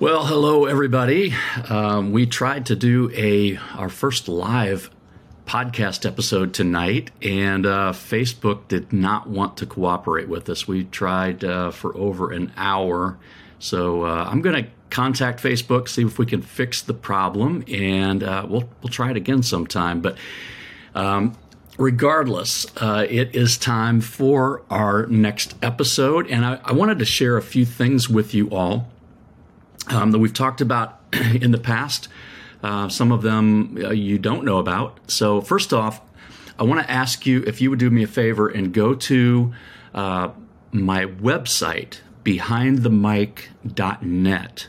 Well, hello everybody. Um, we tried to do a our first live podcast episode tonight, and uh, Facebook did not want to cooperate with us. We tried uh, for over an hour, so uh, I'm going to contact Facebook, see if we can fix the problem, and uh, we'll we'll try it again sometime. But um, regardless, uh, it is time for our next episode, and I, I wanted to share a few things with you all um, that we've talked about in the past. Uh, some of them uh, you don't know about. So, first off, I want to ask you if you would do me a favor and go to uh, my website, behindthemic.net.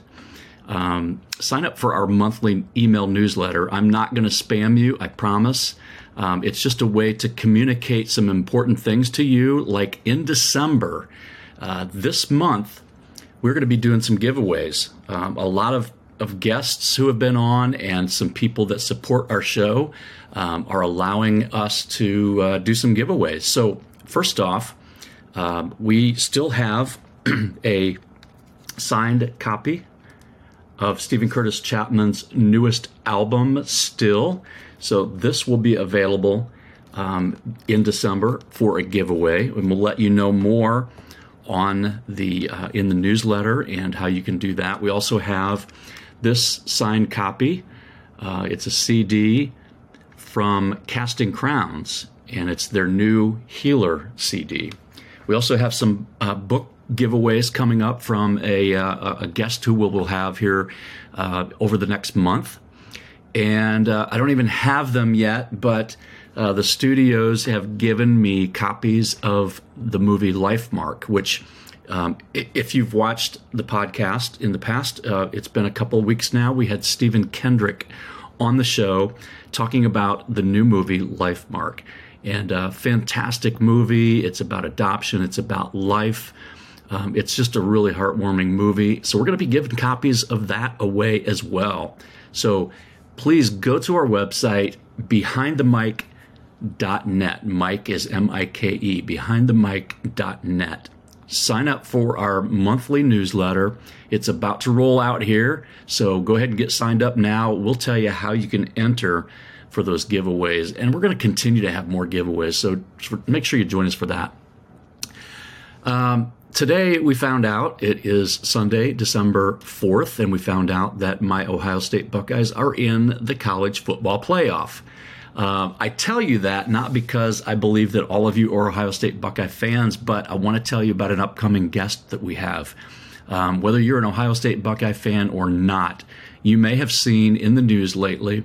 Um, sign up for our monthly email newsletter. I'm not going to spam you, I promise. Um, it's just a way to communicate some important things to you. Like in December, uh, this month, we're going to be doing some giveaways. Um, a lot of, of guests who have been on and some people that support our show um, are allowing us to uh, do some giveaways. So, first off, um, we still have a signed copy of Steven Curtis Chapman's newest album, Still. So, this will be available um, in December for a giveaway, and we'll let you know more on the uh, in the newsletter and how you can do that. We also have this signed copy. Uh, it's a CD from Casting Crowns, and it's their new Healer CD. We also have some uh, book giveaways coming up from a, uh, a guest who we'll, we'll have here uh, over the next month. And uh, I don't even have them yet, but uh, the studios have given me copies of the movie Lifemark, which, um, if you've watched the podcast in the past, uh, it's been a couple weeks now. We had Stephen Kendrick on the show talking about the new movie Lifemark. And a uh, fantastic movie. It's about adoption, it's about life. Um, it's just a really heartwarming movie. So, we're going to be giving copies of that away as well. So, please go to our website, Behind the Mic behindthemic.net. Mike is M I K E, behind the behindthemic.net. Sign up for our monthly newsletter. It's about to roll out here, so go ahead and get signed up now. We'll tell you how you can enter for those giveaways, and we're going to continue to have more giveaways, so make sure you join us for that. Um, today we found out it is Sunday, December 4th, and we found out that my Ohio State Buckeyes are in the college football playoff. Um, I tell you that not because I believe that all of you are Ohio State Buckeye fans, but I want to tell you about an upcoming guest that we have. Um, whether you're an Ohio State Buckeye fan or not, you may have seen in the news lately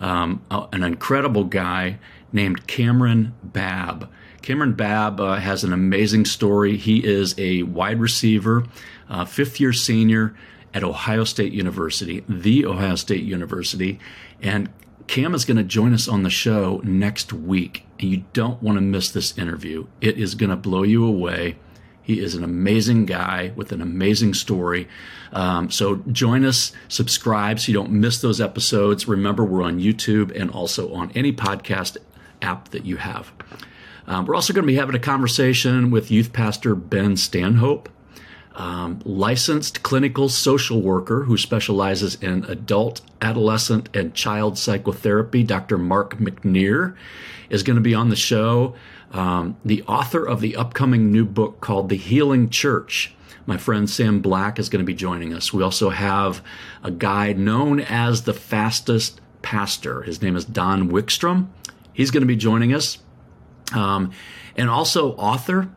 um, an incredible guy named Kamryn Babb. Kamryn Babb uh, has an amazing story. He is a wide receiver, uh, fifth year senior at Ohio State University, the Ohio State University. And Cam is going to join us on the show next week, and you don't want to miss this interview. It is going to blow you away. He is an amazing guy with an amazing story. Um, so join us, subscribe so you don't miss those episodes. Remember, we're on YouTube and also on any podcast app that you have. Um, we're also going to be having a conversation with youth pastor Ben Stanhope um, licensed clinical social worker who specializes in adult, adolescent, and child psychotherapy, Dr. Mark McNear, is going to be on the show. Um, the author of the upcoming new book called The Healing Church, my friend Sam Black, is going to be joining us. We also have a guy known as the fastest pastor. His name is Don Wickstrom. He's going to be joining us. Um, and also author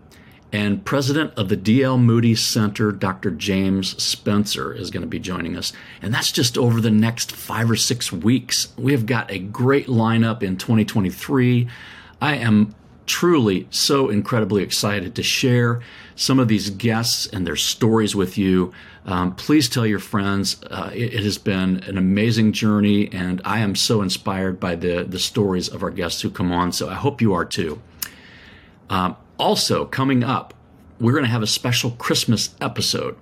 and president of the D.L. Moody Center, Dr. James Spencer, is going to be joining us. And that's just over the next five or six weeks. We have got a great lineup in 2023. I am truly so incredibly excited to share some of these guests and their stories with you. Um, please tell your friends. Uh, it, it, has been an amazing journey, and I am so inspired by the, the stories of our guests who come on. So I hope you are too. Um, also, coming up, we're going to have a special Christmas episode.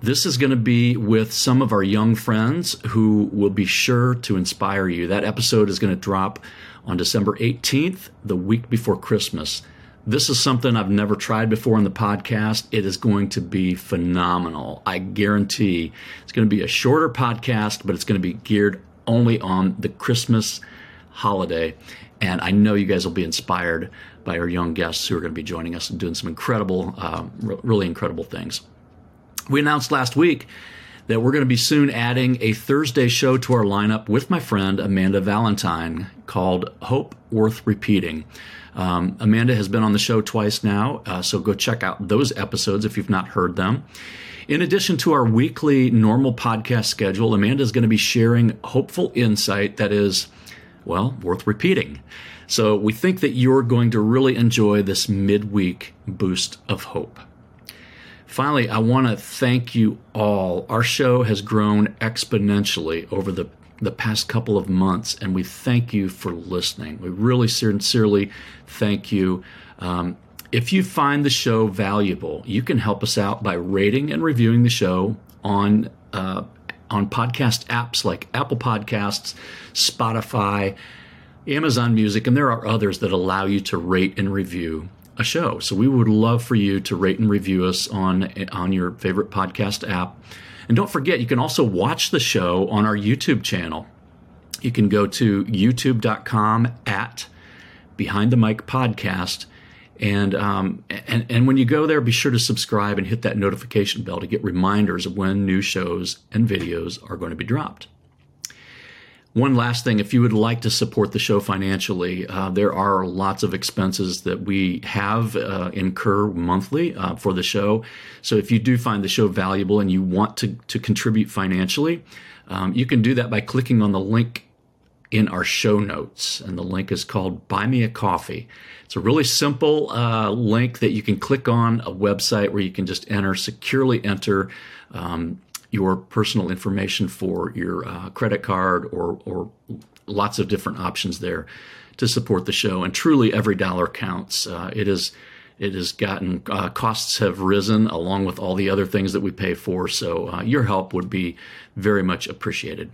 This is going to be with some of our young friends who will be sure to inspire you. That episode is going to drop on December 18th, the week before Christmas. This is something I've never tried before in the podcast. It is going to be phenomenal. I guarantee it's going to be a shorter podcast, but it's going to be geared only on the Christmas holiday. And I know you guys will be inspired by our young guests who are going to be joining us and doing some incredible, uh, really incredible things. We announced last week that we're going to be soon adding a Thursday show to our lineup with my friend Amanda Valentine called Hope Worth Repeating. Um, Amanda has been on the show twice now, uh, so go check out those episodes if you've not heard them. In addition to our weekly normal podcast schedule, Amanda is going to be sharing hopeful insight that is, well, worth repeating. So we think that you're going to really enjoy this midweek boost of hope. Finally, I want to thank you all. Our show has grown exponentially over the, the past couple of months, and we thank you for listening. We really sincerely thank you. Um, if you find the show valuable, you can help us out by rating and reviewing the show on uh, on podcast apps like Apple Podcasts, Spotify, Amazon Music, and there are others that allow you to rate and review a show. So we would love for you to rate and review us on on your favorite podcast app. And don't forget, you can also watch the show on our YouTube channel. You can go to youtube.com at Behind the Mic Podcast. And, um, and and when you go there, be sure to subscribe and hit that notification bell to get reminders of when new shows and videos are going to be dropped. One last thing, if you would like to support the show financially, uh, there are lots of expenses that we have uh, incur monthly uh, for the show. So if you do find the show valuable and you want to, to contribute financially, um, you can do that by clicking on the link in our show notes. And the link is called Buy Me a Coffee. It's a really simple uh, link that you can click on, a website where you can just enter, securely enter. Um, your personal information for your uh, credit card or, or lots of different options there to support the show. And truly, every dollar counts. Uh, it is. It has gotten uh, costs have risen along with all the other things that we pay for. So uh, your help would be very much appreciated.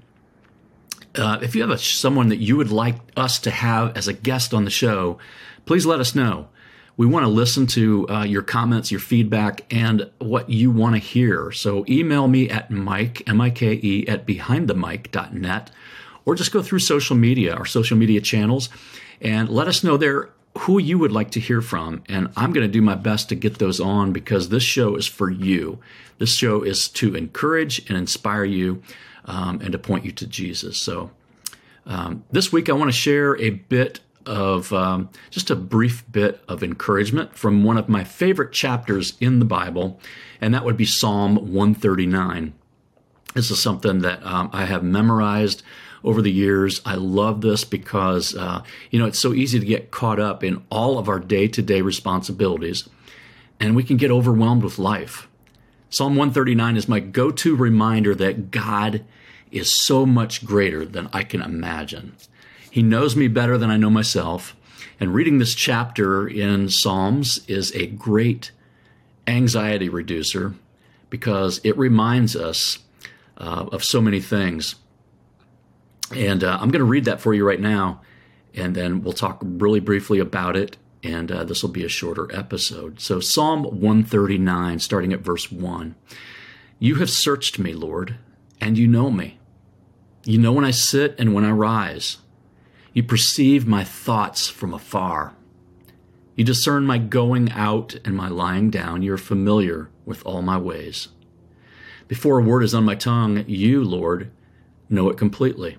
Uh, if you have a, someone that you would like us to have as a guest on the show, please let us know. We want to listen to uh, your comments, your feedback, and what you want to hear. So email me at Mike, M I K E, at behindthemic.net, or just go through social media, our social media channels, and let us know there who you would like to hear from. And I'm going to do my best to get those on because this show is for you. This show is to encourage and inspire you um, and to point you to Jesus. So um, this week, I want to share a bit of um, just a brief bit of encouragement from one of my favorite chapters in the Bible, and that would be Psalm 139. This is something that um, I have memorized over the years. I love this because, uh, you know, it's so easy to get caught up in all of our day to day responsibilities, and we can get overwhelmed with life. Psalm 139 is my go to reminder that God is so much greater than I can imagine. He knows me better than I know myself. And reading this chapter in Psalms is a great anxiety reducer because it reminds us uh, of so many things. And uh, I'm going to read that for you right now, and then we'll talk really briefly about it. And uh, this will be a shorter episode. So, Psalm 139, starting at verse 1. You have searched me, Lord, and you know me. You know when I sit and when I rise. You perceive my thoughts from afar. You discern my going out and my lying down. You're familiar with all my ways. Before a word is on my tongue, you, Lord, know it completely.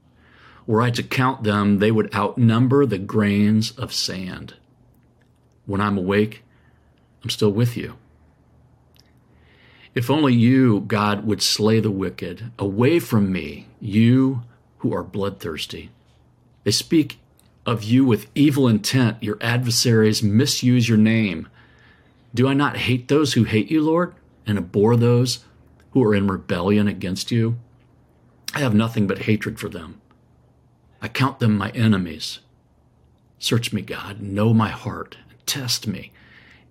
Were I to count them, they would outnumber the grains of sand. When I'm awake, I'm still with you. If only you, God, would slay the wicked. Away from me, you who are bloodthirsty. They speak of you with evil intent. Your adversaries misuse your name. Do I not hate those who hate you, Lord, and abhor those who are in rebellion against you? I have nothing but hatred for them. I count them my enemies. Search me, God, know my heart, test me,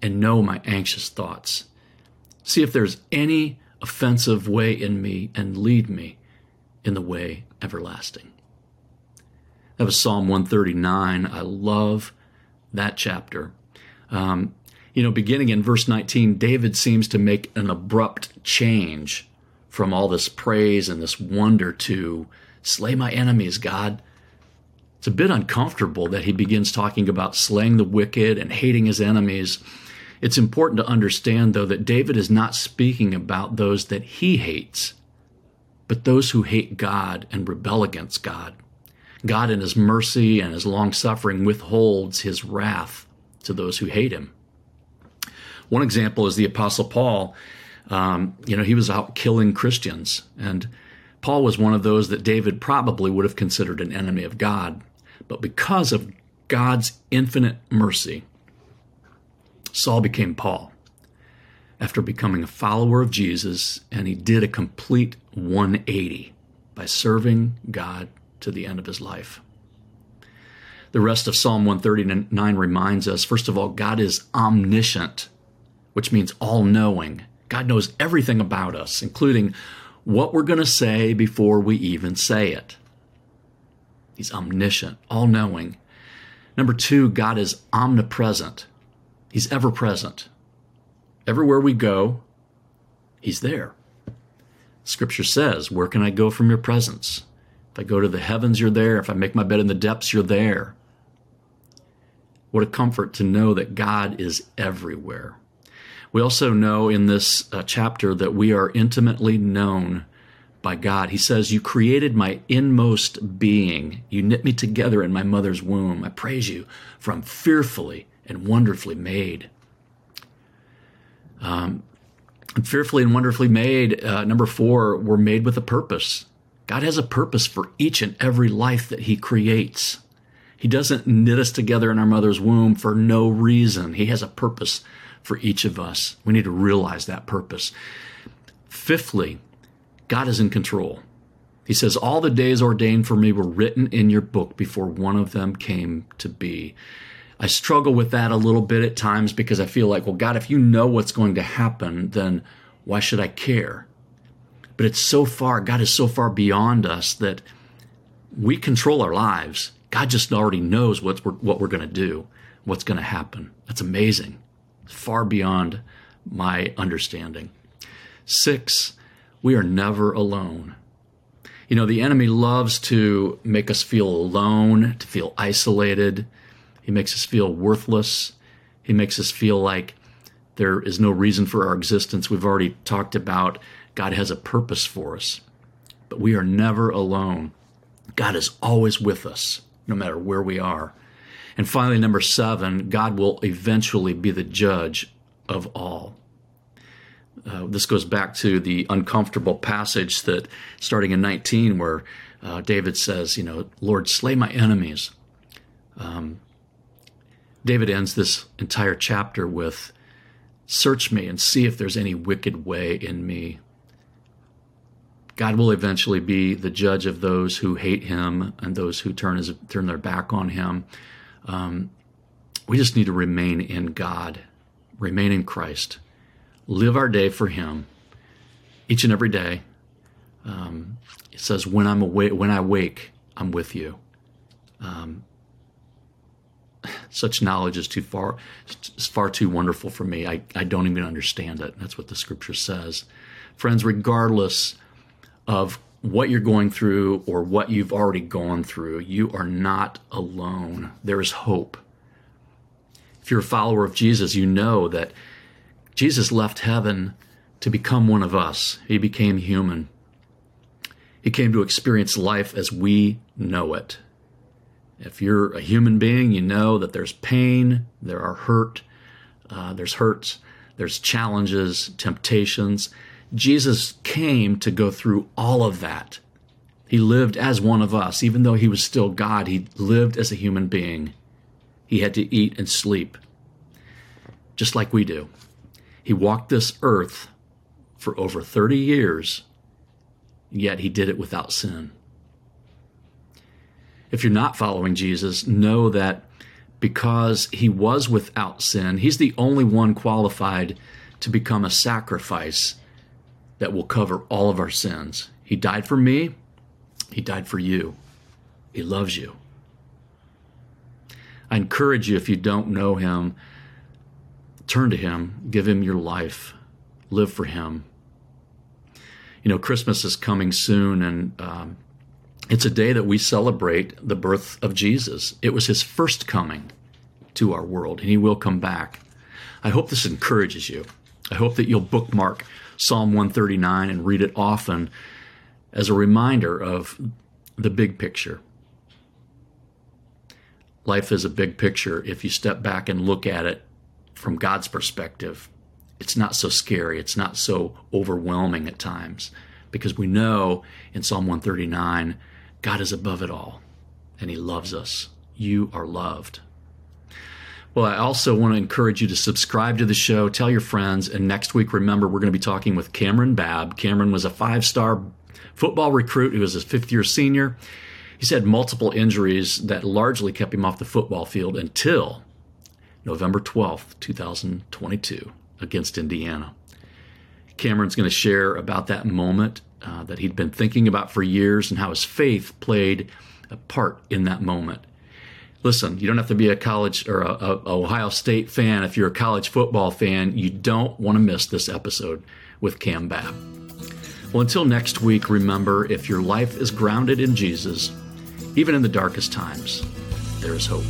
and know my anxious thoughts. See if there's any offensive way in me, and lead me in the way everlasting. That was Psalm 139. I love that chapter. Um, you know, beginning in verse 19, David seems to make an abrupt change from all this praise and this wonder to slay my enemies, God. It's a bit uncomfortable that he begins talking about slaying the wicked and hating his enemies. It's important to understand, though, that David is not speaking about those that he hates, but those who hate God and rebel against God. God, in his mercy and his long suffering, withholds his wrath to those who hate him. One example is the Apostle Paul. Um, you know, he was out killing Christians, and Paul was one of those that David probably would have considered an enemy of God. But because of God's infinite mercy, Saul became Paul after becoming a follower of Jesus, and he did a complete 180 by serving God to the end of his life. The rest of Psalm 139 reminds us first of all, God is omniscient, which means all knowing. God knows everything about us, including what we're going to say before we even say it. He's omniscient, all knowing. Number two, God is omnipresent. He's ever present. Everywhere we go, He's there. Scripture says, Where can I go from your presence? If I go to the heavens, you're there. If I make my bed in the depths, you're there. What a comfort to know that God is everywhere. We also know in this uh, chapter that we are intimately known by God. He says, You created my inmost being. You knit me together in my mother's womb. I praise you, for I'm fearfully and wonderfully made. Um, fearfully and wonderfully made. Uh, number four, we're made with a purpose. God has a purpose for each and every life that He creates. He doesn't knit us together in our mother's womb for no reason. He has a purpose for each of us. We need to realize that purpose. Fifthly, God is in control. He says, All the days ordained for me were written in your book before one of them came to be. I struggle with that a little bit at times because I feel like, well, God, if you know what's going to happen, then why should I care? But it's so far, God is so far beyond us that we control our lives. God just already knows what we're, what we're going to do, what's going to happen. That's amazing. Far beyond my understanding. Six, we are never alone. You know, the enemy loves to make us feel alone, to feel isolated. He makes us feel worthless. He makes us feel like there is no reason for our existence. We've already talked about God has a purpose for us, but we are never alone. God is always with us, no matter where we are. And finally, number seven, God will eventually be the judge of all. Uh, this goes back to the uncomfortable passage that starting in 19, where uh, David says, You know, Lord, slay my enemies. Um, David ends this entire chapter with, Search me and see if there's any wicked way in me. God will eventually be the judge of those who hate him and those who turn, his, turn their back on him. Um, we just need to remain in God, remain in Christ, live our day for him, each and every day. Um, it says, "When I'm awake, when I wake, I'm with you." Um, such knowledge is too far, it's far too wonderful for me. I, I don't even understand it. That's what the scripture says. Friends, regardless of what you're going through or what you've already gone through, you are not alone. There is hope. If you're a follower of Jesus, you know that Jesus left heaven to become one of us. He became human. He came to experience life as we know it. If you're a human being, you know that there's pain, there are hurt, uh, there's hurts, there's challenges, temptations. Jesus came to go through all of that. He lived as one of us. Even though he was still God, he lived as a human being. He had to eat and sleep, just like we do. He walked this earth for over 30 years, yet he did it without sin. If you're not following Jesus, know that because he was without sin, he's the only one qualified to become a sacrifice that will cover all of our sins. He died for me, He died for you. He loves you. I encourage you, if you don't know Him, turn to Him, give Him your life, live for Him. You know, Christmas is coming soon, and um, it's a day that we celebrate the birth of Jesus. It was His first coming to our world, and He will come back. I hope this encourages you. I hope that you'll bookmark Psalm 139 and read it often as a reminder of the big picture. Life is a big picture. If you step back and look at it from God's perspective, it's not so scary. It's not so overwhelming at times because we know in Psalm 139, God is above it all and He loves us. You are loved. Well, I also want to encourage you to subscribe to the show, tell your friends, and next week, remember, we're going to be talking with Kamryn Babb. Kamryn was a five star football recruit who was a fifth year senior. He's had multiple injuries that largely kept him off the football field until November 12th, 2022, against Indiana. Kamryn's going to share about that moment uh, that he'd been thinking about for years and how his faith played a part in that moment listen, you don't have to be a college or a, a, Ohio State fan. If you're a college football fan, you don't want to miss this episode with Cam Babb. Well, until next week, remember if your life is grounded in Jesus, even in the darkest times, there is hope.